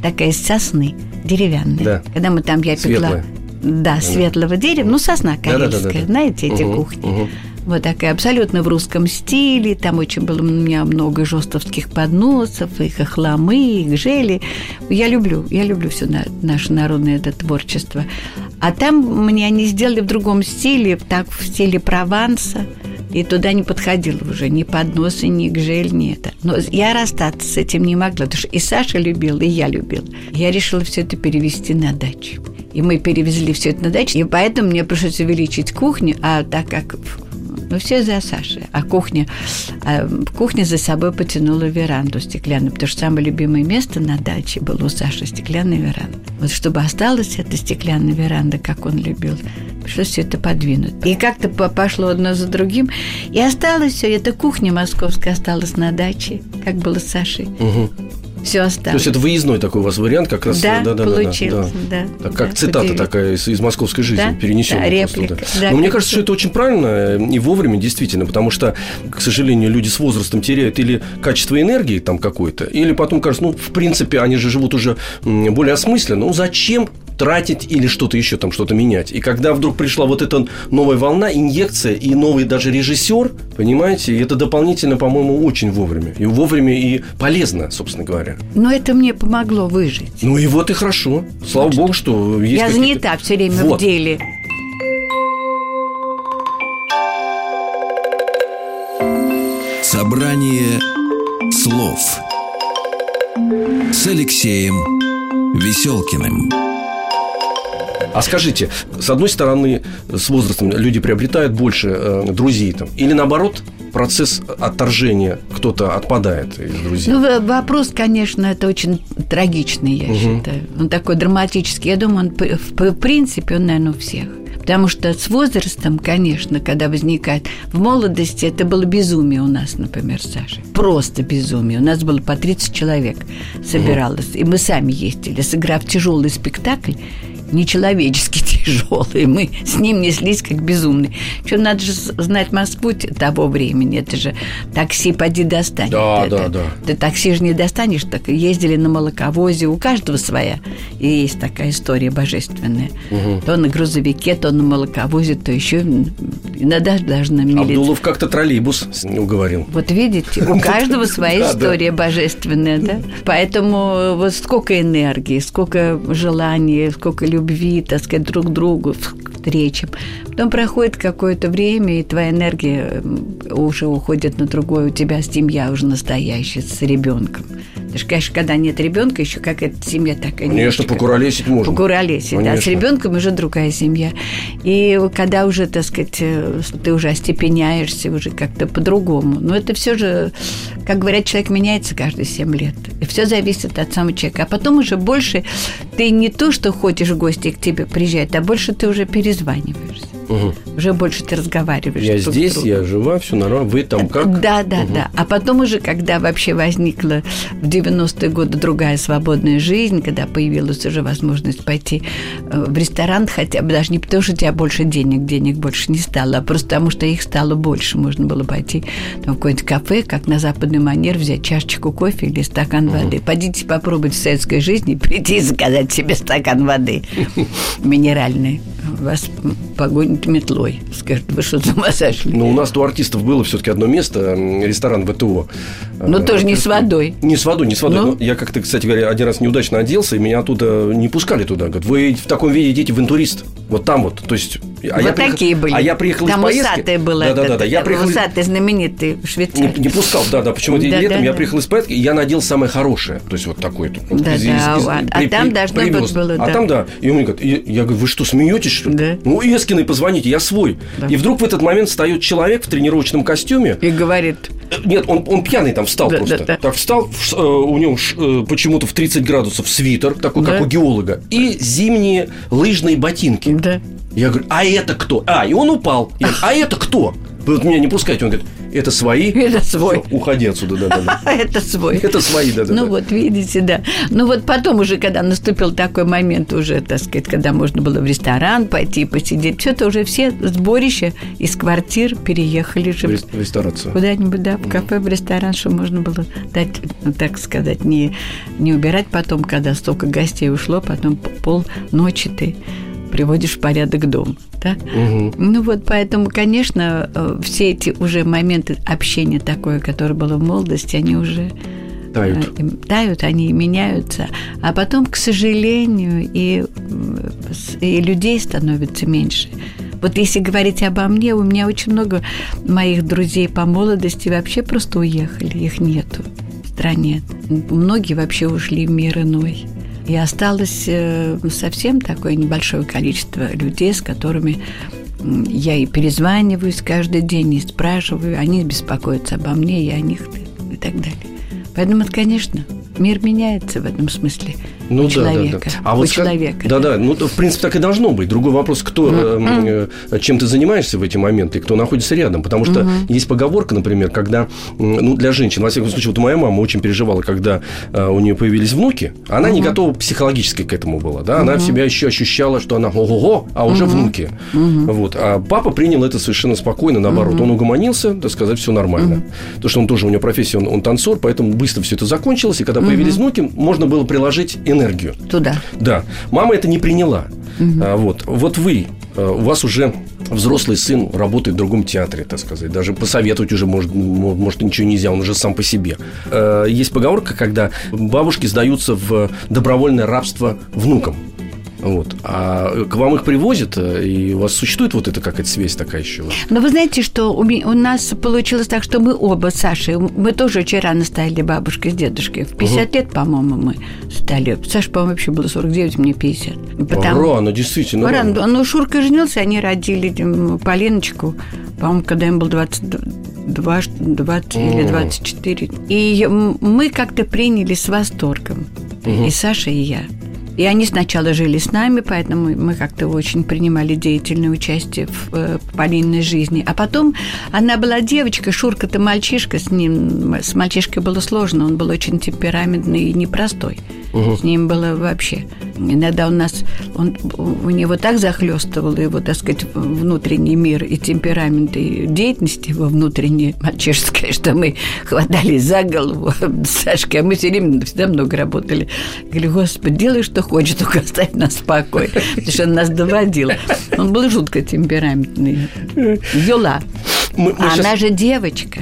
[SPEAKER 3] такая из сосны, деревянная.
[SPEAKER 2] Да.
[SPEAKER 3] Когда мы там я пекла...
[SPEAKER 2] Светлая.
[SPEAKER 3] Да, светлого дерева, ну, сосна карельская, знаете, эти кухни. Вот такая абсолютно в русском стиле. Там очень было у меня много жестовских подносов, и хохломы, и гжели. Я люблю, я люблю все наше народное это творчество. А там мне они сделали в другом стиле, так в стиле Прованса. И туда не подходило уже ни подносы, ни гжель, ни это. Но я расстаться с этим не могла, потому что и Саша любил, и я любил. Я решила все это перевести на дачу. И мы перевезли все это на дачу, и поэтому мне пришлось увеличить кухню, а так как Ну, все за Сашей. А кухня, а кухня за собой потянула веранду стеклянную, потому что самое любимое место на даче было у Саши стеклянная веранда. Вот чтобы осталась эта стеклянная веранда, как он любил, пришлось все это подвинуть. И как-то пошло одно за другим. И осталось все. Эта кухня московская осталась на даче, как было с Сашей.
[SPEAKER 2] Угу
[SPEAKER 3] все осталось. То
[SPEAKER 2] есть это выездной такой у вас вариант, как раз.
[SPEAKER 3] Да, да, да получился, да.
[SPEAKER 2] да. Так, как да, цитата такая из, из московской жизни,
[SPEAKER 3] да,
[SPEAKER 2] перенесенная.
[SPEAKER 3] Да, реплика.
[SPEAKER 2] Просто, да. Да, Но мне кажется, что это очень правильно и вовремя, действительно, потому что, к сожалению, люди с возрастом теряют или качество энергии там какой-то, или потом кажется, ну, в принципе, они же живут уже более осмысленно. Ну, зачем тратить или что-то еще там, что-то менять. И когда вдруг пришла вот эта новая волна, инъекция и новый даже режиссер, понимаете, это дополнительно, по-моему, очень вовремя. И вовремя и полезно, собственно говоря.
[SPEAKER 3] Но это мне помогло выжить.
[SPEAKER 2] Ну и вот и хорошо. Слава вот богу, что есть
[SPEAKER 3] Я занята все время вот. в деле.
[SPEAKER 1] Собрание слов с Алексеем Веселкиным.
[SPEAKER 2] А скажите, с одной стороны, с возрастом люди приобретают больше э, друзей там, или наоборот, процесс отторжения кто-то отпадает из друзей?
[SPEAKER 3] Ну, вопрос, конечно, это очень трагичный, я угу. считаю. Он такой драматический. Я думаю, он, в принципе, он, наверное, у всех. Потому что с возрастом, конечно, когда возникает... В молодости это было безумие у нас, например, Саша. Просто безумие. У нас было по 30 человек собиралось. Угу. И мы сами ездили, сыграв тяжелый спектакль нечеловечески [laughs] тяжелый. Мы с ним неслись как безумные. Что надо же знать Москву того времени. Это же такси поди достань.
[SPEAKER 2] Да,
[SPEAKER 3] это,
[SPEAKER 2] да, да.
[SPEAKER 3] Ты такси же не достанешь. Так ездили на молоковозе. У каждого своя. И есть такая история божественная. Угу. То на грузовике, то на молоковозе, то еще иногда даже на милиции.
[SPEAKER 2] Абдулов как-то троллейбус уговорил.
[SPEAKER 3] Вот видите, у [laughs] каждого своя история божественная, да? Поэтому вот сколько энергии, сколько желаний, сколько любви любви, так сказать, друг к другу, встречам. Потом проходит какое-то время, и твоя энергия уже уходит на другое, у тебя семья уже настоящая с ребенком. Потому что, конечно, когда нет ребенка, еще какая-то семья такая.
[SPEAKER 2] Конечно, покуролесить можно.
[SPEAKER 3] Покуролесить, конечно. да. С ребенком уже другая семья. И когда уже, так сказать, э, ты уже остепеняешься, уже как-то по-другому. Но это все же, как говорят, человек меняется каждые 7 лет. И все зависит от самого человека. А потом уже больше ты не то, что ходишь в гости к тебе приезжают, а больше ты уже перезваниваешься. Угу. Уже больше ты разговариваешь.
[SPEAKER 2] Я здесь, я жива, все нормально. Вы там как?
[SPEAKER 3] Да, да, угу. да. А потом уже, когда вообще возникла в 90-е годы другая свободная жизнь, когда появилась уже возможность пойти э, в ресторан, хотя бы даже не потому, что у тебя больше денег, денег больше не стало, а просто потому, что их стало больше. Можно было пойти там, в какое-нибудь кафе, как на западный манер, взять чашечку кофе или стакан угу. воды. Пойдите попробовать в советской жизни [laughs] прийти и заказать себе стакан воды [laughs] минеральной. Вас погонят метлой. Скажут, вы что, с ума [laughs] сошли?
[SPEAKER 2] Ну, у нас у артистов было все-таки одно место, ресторан ВТО.
[SPEAKER 3] Но а, тоже не с водой.
[SPEAKER 2] Не с водой, не с водой. Ну? Я как-то, кстати говоря, один раз неудачно оделся, и меня оттуда не пускали туда. Говорят, вы в таком виде идите в интурист. Вот там вот. То есть
[SPEAKER 3] а вот я такие приехал, были.
[SPEAKER 2] А я приехал
[SPEAKER 3] Там
[SPEAKER 2] из поездки.
[SPEAKER 3] усатый был да,
[SPEAKER 2] да, да, да. Я приехал...
[SPEAKER 3] Усатый, знаменитый швейцар.
[SPEAKER 2] Не, не пускал, да, да. Почему да, летом да, я да. приехал из поездки, и я надел самое хорошее. То есть, вот такое.
[SPEAKER 3] Да, из, да. Из, из, а, при, а там должно быть было,
[SPEAKER 2] А там, да. И он говорит, я, я говорю, вы что, смеетесь, что ли? Да. Ну, Эскиной позвоните, я свой. Да. И вдруг в этот момент встает человек в тренировочном костюме.
[SPEAKER 3] И говорит...
[SPEAKER 2] Нет, он, он пьяный там встал да, просто. Да, да. Так встал, э, у него э, почему-то в 30 градусов свитер, такой, да. как у геолога, и зимние лыжные ботинки.
[SPEAKER 3] Да.
[SPEAKER 2] Я говорю, а это кто? А, и он упал. Я говорю, а это кто? Вы вот меня не пускаете. Он говорит, это свои. [laughs]
[SPEAKER 3] Это свой.
[SPEAKER 2] Все, уходи отсюда, да,
[SPEAKER 3] да. [laughs] Это свой.
[SPEAKER 2] Это свои, да, да.
[SPEAKER 3] Ну вот, видите, да. Ну вот потом уже, когда наступил такой момент уже, так сказать, когда можно было в ресторан пойти посидеть, все это уже все сборища из квартир переехали же.
[SPEAKER 2] В ресторацию.
[SPEAKER 3] Куда-нибудь, да, в кафе, в ресторан, что можно было дать, так сказать, не, не убирать потом, когда столько гостей ушло, потом пол ночи ты приводишь в порядок дом. Да? Угу. Ну вот поэтому, конечно, э, все эти уже моменты общения такое, которое было в молодости, они уже
[SPEAKER 2] тают.
[SPEAKER 3] Э, тают, они меняются. А потом, к сожалению, и, и людей становится меньше. Вот если говорить обо мне, у меня очень много моих друзей по молодости вообще просто уехали, их нету в стране. Многие вообще ушли в мир иной. И осталось э, совсем такое небольшое количество людей, с которыми Я и перезваниваюсь каждый день, и спрашиваю, они беспокоятся обо мне, я о них и так далее. Поэтому, конечно, мир меняется в этом смысле ну, у да, человека. Да, да. А у вот человека.
[SPEAKER 2] Да, да, ну, в принципе, так и должно быть. Другой вопрос, кто, mm-hmm. э, чем ты занимаешься в эти моменты, кто находится рядом. Потому что mm-hmm. есть поговорка, например, когда, ну, для женщин, во всяком случае, вот моя мама очень переживала, когда э, у нее появились внуки, она mm-hmm. не готова психологически к этому была, да, она mm-hmm. себя еще ощущала, что она ого-го, а уже mm-hmm. внуки. Mm-hmm. Вот. А папа принял это совершенно спокойно, наоборот. Mm-hmm. Он угомонился, так сказать, все нормально. Mm-hmm. Потому что он тоже, у него профессия, он, он танцор, поэтому быстро все это закончилось, и когда mm-hmm. появились внуки, можно было приложить энергию.
[SPEAKER 3] Туда.
[SPEAKER 2] Да. Мама это не приняла. Угу. А, вот. вот вы, а, у вас уже взрослый сын работает в другом театре, так сказать. Даже посоветовать уже может, может ничего нельзя, он уже сам по себе. А, есть поговорка, когда бабушки сдаются в добровольное рабство внукам. Вот. А к вам их привозят, э, и у вас существует вот эта какая-то связь такая еще?
[SPEAKER 3] Но вы знаете, что у, у нас получилось так, что мы оба с Сашей, мы тоже очень рано стали бабушкой с дедушкой. В 50 угу. лет, по-моему, мы стали. Саша, по-моему, вообще было 49, мне 50.
[SPEAKER 2] Потому... Рано, действительно.
[SPEAKER 3] Рано. рано. Ну, Шурка женился, они родили Полиночку, по-моему, когда им было 22 20 или 24. И мы как-то приняли с восторгом. Угу. И Саша, и я. И они сначала жили с нами, поэтому мы как-то очень принимали деятельное участие в э, Полинной жизни. А потом она была девочка, Шурка-то мальчишка, с ним, с мальчишкой было сложно, он был очень темпераментный и непростой. Угу. С ним было вообще. Иногда у нас, он, у него так захлестывал его, так сказать, внутренний мир и темперамент, и деятельность его внутренняя, мальчишеская, что мы хватались за голову [laughs] Сашкой, а мы все время всегда много работали. Говорю, Господи, делай, что хочешь, только оставь нас в покое. Потому что он нас доводил. Он был жутко темпераментный. Юла. Мы, мы а сейчас... она же девочка.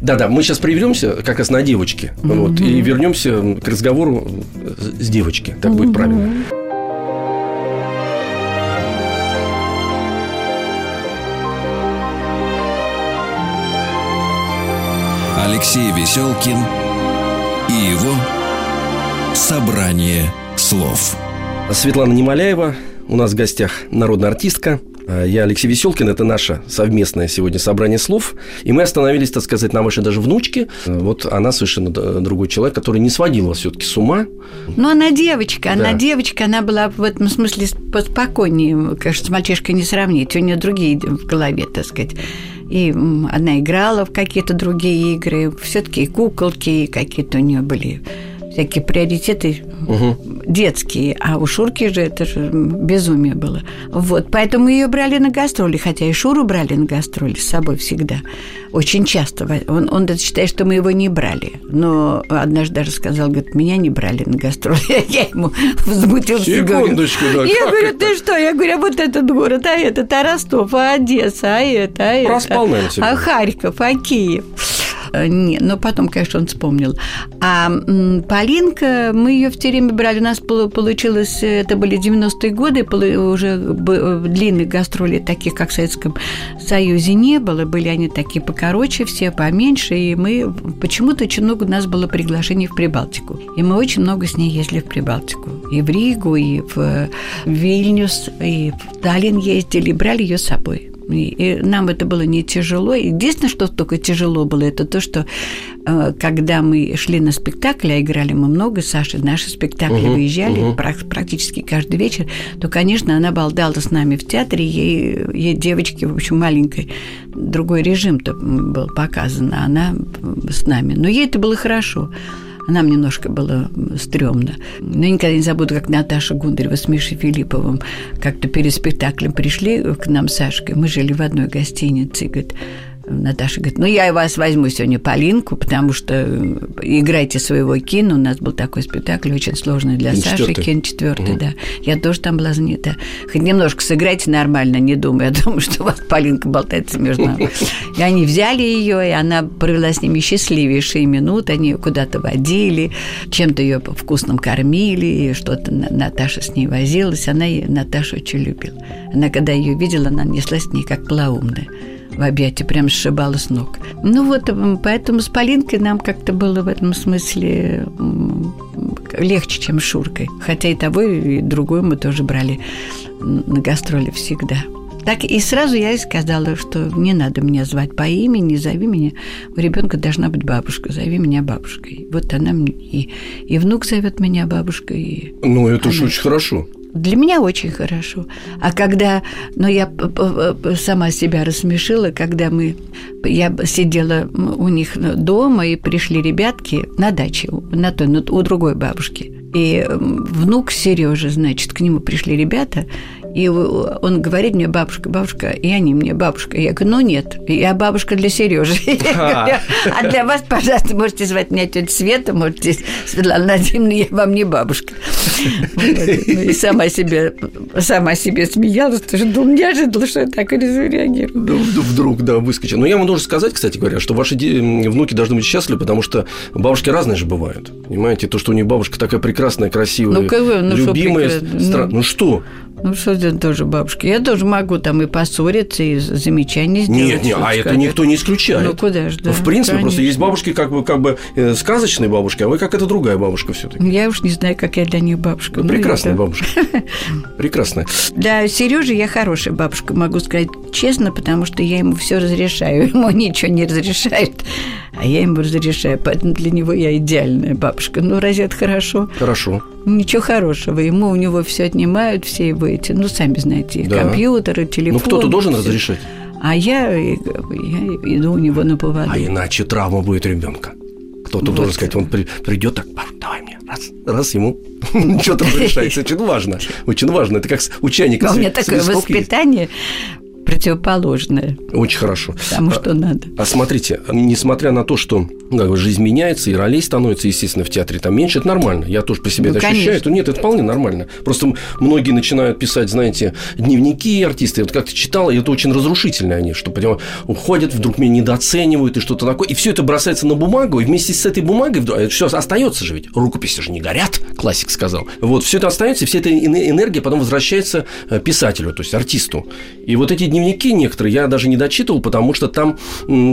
[SPEAKER 2] Да-да, мы сейчас приведемся как раз на девочке. Mm-hmm. Вот, и вернемся к разговору с девочки. Так mm-hmm. будет правильно.
[SPEAKER 1] Алексей Веселкин и его «Собрание слов».
[SPEAKER 2] Светлана Немоляева у нас в гостях народная артистка – Э, я Алексей Веселкин, это наше совместное сегодня собрание слов. И мы остановились, так сказать, на вашей даже внучке. Э, вот она совершенно другой человек, который не сводил вас все-таки с ума.
[SPEAKER 3] Ну, она девочка, да. она девочка, она была в этом смысле поспокойнее. Конечно, с мальчишкой не сравнить, у нее другие в голове, так сказать. И она играла в какие-то другие игры, все-таки куколки какие-то у нее были всякие приоритеты угу. детские, а у Шурки же это же безумие было. Вот, поэтому ее брали на гастроли, хотя и Шуру брали на гастроли с собой всегда, очень часто. Он, он считает, что мы его не брали, но однажды даже сказал, говорит, меня не брали на гастроли. [laughs] Я ему возмутился.
[SPEAKER 2] Секундочку,
[SPEAKER 3] говорю, да, Я говорю, это? ты что? Я говорю, а вот этот город, а этот, а Ростов, а Одесса, а это, а
[SPEAKER 2] Проспал, это.
[SPEAKER 3] Наверное, а Харьков, а Киев. Э, не, но потом, конечно, он вспомнил. А Полинка, мы ее в время брали, у нас получилось, это были 90-е годы, уже длинных гастролей, таких, как в Советском Союзе, не было. Были они такие покороче, все поменьше, и мы почему-то очень много у нас было приглашений в Прибалтику. И мы очень много с ней ездили в Прибалтику. И в Ригу, и в Вильнюс, и в Таллин ездили, брали ее с собой. И нам это было не тяжело. Единственное, что только тяжело было, это то, что э, когда мы шли на спектакль, а играли мы много, Саша, наши спектакли угу, выезжали угу. практически каждый вечер, то, конечно, она балдала с нами в театре, ей, ей девочке, в общем, маленькой, другой режим-то был показан, а она с нами. Но ей это было хорошо. Нам немножко было стрёмно. Но я никогда не забуду, как Наташа Гундарева с Мишей Филипповым как-то перед спектаклем пришли к нам с Сашкой. Мы жили в одной гостинице. И говорит, Наташа говорит, ну, я вас возьму сегодня Полинку, потому что э, играйте своего кино. У нас был такой спектакль очень сложный для Кин Саши. Кин четвертый, угу. да. Я тоже там была занята. Хоть немножко сыграйте нормально, не думаю. Я [laughs] думаю, что у вас Полинка болтается между нами. И они взяли ее, и она провела с ними счастливейшие минуты. Они ее куда-то водили, чем-то ее вкусным кормили, и что-то Наташа с ней возилась. Она Наташу очень любила. Она, когда ее видела, она неслась с ней как плаумная в объятия, прям сшибала с ног. Ну вот, поэтому с Полинкой нам как-то было в этом смысле легче, чем с Шуркой. Хотя и того, и другую мы тоже брали на гастроли всегда. Так и сразу я и сказала, что не надо меня звать по имени, зови меня. У ребенка должна быть бабушка, зови меня бабушкой. Вот она мне и, и внук зовет меня бабушкой. И
[SPEAKER 2] Ну, это же очень хорошо.
[SPEAKER 3] Для меня очень хорошо. А когда, ну, я сама себя рассмешила, когда мы, я сидела у них дома, и пришли ребятки на даче, на той, ну, у другой бабушки. И внук Сережа, значит, к нему пришли ребята, и он говорит мне, бабушка, бабушка, и они мне, бабушка. Я говорю, ну нет, я бабушка для Сережи. [laughs] А для вас, пожалуйста, можете звать меня тетя Света, можете Светлана Владимировна, я вам не бабушка. Ну, И сама себе, сама себе смеялась, тоже думала, не ожидала, что я так реагирую.
[SPEAKER 2] Вд- вдруг, да, выскочил. Но я вам должен сказать, кстати говоря, что ваши внуки должны быть счастливы, потому что бабушки разные же бывают. Понимаете, то, что у них бабушка такая прекрасная, красивая,
[SPEAKER 3] Ну, ну,
[SPEAKER 2] любимая,
[SPEAKER 3] ну.
[SPEAKER 2] ну что?
[SPEAKER 3] Ну, что это тоже бабушка? Я тоже могу там и поссориться, и замечания сделать.
[SPEAKER 2] Нет, нет, а это
[SPEAKER 3] сказать.
[SPEAKER 2] никто не исключает.
[SPEAKER 3] Ну, куда ж, да,
[SPEAKER 2] В принципе, просто
[SPEAKER 3] конечно.
[SPEAKER 2] есть бабушки как бы, как бы э, сказочные бабушки, а вы как это другая бабушка все-таки.
[SPEAKER 3] Я уж не знаю, как я для них бабушка. Ну,
[SPEAKER 2] Прекрасная
[SPEAKER 3] это-
[SPEAKER 2] бабушка. [laughs] Прекрасная.
[SPEAKER 3] Для Сережи я хорошая бабушка, могу сказать честно, потому что я ему все разрешаю. [laughs] Ему ничего не разрешают, а я ему разрешаю. Поэтому для него я идеальная бабушка. Ну, разве это хорошо?
[SPEAKER 2] Хорошо.
[SPEAKER 3] Ничего хорошего. Ему у него все отнимают, все его эти, ну, сами знаете,
[SPEAKER 2] Да.
[SPEAKER 3] компьютеры, телефон.
[SPEAKER 2] Ну, кто-то должен
[SPEAKER 3] всё.
[SPEAKER 2] разрешать.
[SPEAKER 3] А я, я иду у него на поводу.
[SPEAKER 2] А иначе травма будет ребенка. Кто-то
[SPEAKER 3] Вот.
[SPEAKER 2] должен сказать, он при- придет так, «Пап, давай мне, раз, раз ему [laughs] что-то разрешается. Очень важно. Очень важно. Это как с- у чайника.
[SPEAKER 3] Но у меня такое воспитание противоположное
[SPEAKER 2] Очень хорошо.
[SPEAKER 3] тому,
[SPEAKER 2] А-
[SPEAKER 3] что надо.
[SPEAKER 2] А смотрите, несмотря на то, что как бы, жизнь меняется, и ролей становится, естественно, в театре там меньше, это нормально. Я тоже по себе
[SPEAKER 3] Ну,
[SPEAKER 2] это ощущаю.
[SPEAKER 3] конечно.
[SPEAKER 2] Это, нет, это вполне нормально. Просто многие начинают писать, знаете, дневники артисты. Вот как-то читал, и это очень разрушительно они, что, понимаешь, уходят, вдруг меня недооценивают и что-то такое. И все это бросается на бумагу, и вместе с этой бумагой, вдруг- а это все остается же ведь. Рукописи же не горят, классик сказал. Вот, все это остается, и вся эта эне- энергия потом возвращается э, писателю, то есть артисту. И вот эти дневники некоторые я даже не дочитывал, потому что там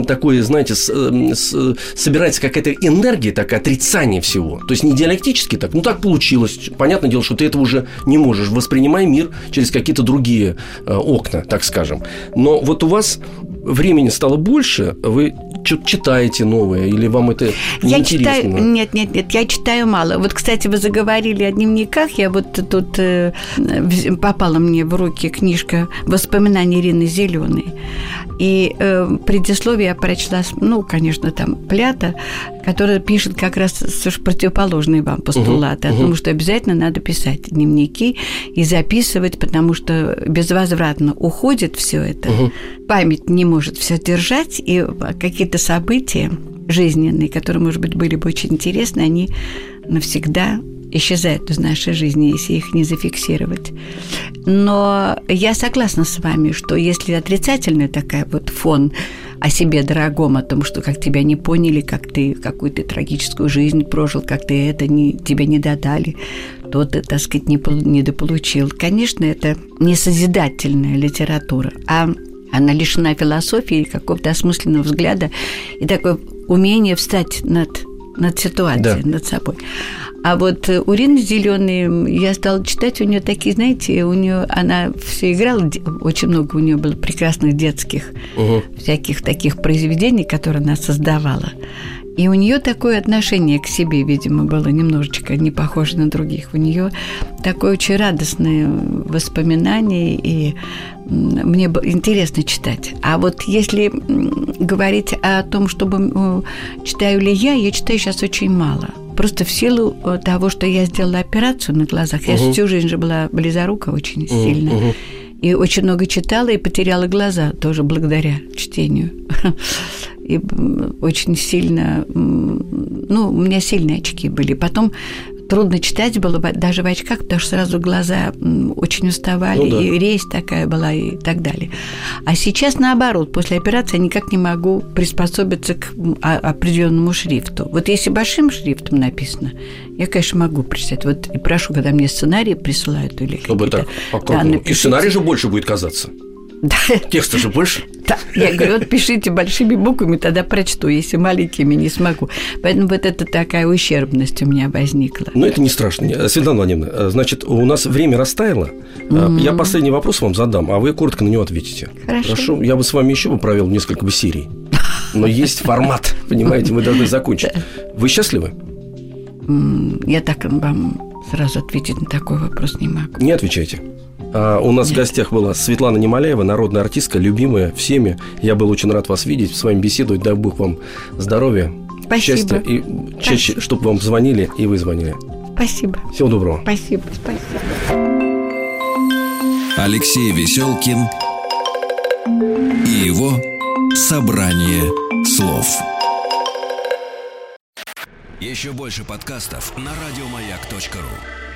[SPEAKER 2] такое, знаете, с- э, с- собирается какая-то энергия, такое отрицание всего. То есть не диалектически так, ну так получилось. Понятное дело, что ты этого уже не можешь. Воспринимай мир через какие-то другие э, окна, так скажем. Но вот у вас времени стало больше, вы что-то читаете новое, или вам это
[SPEAKER 3] Я
[SPEAKER 2] неинтересно?
[SPEAKER 3] читаю, нет, нет, нет, я читаю мало. Вот, кстати, вы заговорили о дневниках. Я вот тут э, попала мне в руки книжка «Воспоминания Ирины Зеленой». И э, предисловие я прочла, ну, конечно, там Плята, которая пишет как раз противоположные вам постулаты, о том, что обязательно надо писать дневники и записывать, потому что безвозвратно уходит все это. Память не может все держать, и какие-то события жизненные, которые, может быть, были бы очень интересны, они навсегда исчезают из нашей жизни, если их не зафиксировать. Но я согласна с вами, что если отрицательный такая вот фон о себе дорогом, о том, что как тебя не поняли, как ты какую-то трагическую жизнь прожил, как ты это не, тебе не додали, то ты, так сказать, не, пол- недополучил. Конечно, это не созидательная литература, а она лишена философии, какого-то осмысленного взгляда и такое умение встать над, над ситуацией,
[SPEAKER 2] Да.
[SPEAKER 3] над собой. А вот э, у Рины Зеленой я стала читать, у нее такие, знаете, у нее она все играла, очень много у нее было прекрасных детских
[SPEAKER 2] Мгм.
[SPEAKER 3] всяких таких произведений, которые она создавала. И у нее такое отношение к себе, видимо, было немножечко не похоже на других. У нее такое очень радостное воспоминание, и мне было интересно читать. А вот если говорить о том, чтобы читаю ли я, я читаю сейчас очень мало. Просто в силу э, того, что я сделала операцию на глазах, я всю жизнь же была близорука очень сильно. И очень много читала и потеряла глаза тоже благодаря чтению. [laughs] И очень сильно, ну, у меня сильные очки были. Потом трудно читать было даже в очках, потому что сразу глаза очень уставали,
[SPEAKER 2] Ну да.
[SPEAKER 3] и резь такая была и так далее. А сейчас наоборот, после операции я никак не могу приспособиться к а- определенному шрифту. Вот если большим шрифтом написано, я, конечно, могу прочитать. Вот и прошу, когда мне сценарии присылают или
[SPEAKER 2] Чтобы
[SPEAKER 3] какие-то
[SPEAKER 2] так.
[SPEAKER 3] Да,
[SPEAKER 2] и сценарий же больше будет казаться.
[SPEAKER 3] Да.
[SPEAKER 2] Текста же больше.
[SPEAKER 3] Да, я говорю, вот пишите большими буквами, тогда прочту, если маленькими не смогу. Поэтому вот это такая ущербность у меня возникла.
[SPEAKER 2] Но это не страшно. Светлана Владимировна, значит, у нас время растаяло. Mm-hmm. Я последний вопрос вам задам, а вы коротко на него ответите.
[SPEAKER 3] Хорошо.
[SPEAKER 2] Хорошо. Я бы с вами еще бы провел несколько бы серий. Но есть [laughs] формат, понимаете, мы должны закончить. Вы счастливы?
[SPEAKER 3] Я так вам сразу ответить на такой вопрос не могу.
[SPEAKER 2] Не отвечайте. А у нас Нет. в гостях была Светлана Немоляева, народная артистка, любимая всеми. Я был очень рад вас видеть, с вами беседовать. Дай Бог вам здоровья,
[SPEAKER 3] Спасибо.
[SPEAKER 2] счастья и чаще,
[SPEAKER 3] Спасибо.
[SPEAKER 2] чтобы вам звонили и вы звонили.
[SPEAKER 3] Спасибо.
[SPEAKER 2] Всего доброго.
[SPEAKER 3] Спасибо, спасибо.
[SPEAKER 1] Алексей Веселкин и его собрание слов. Еще больше подкастов на радиомаяк.ру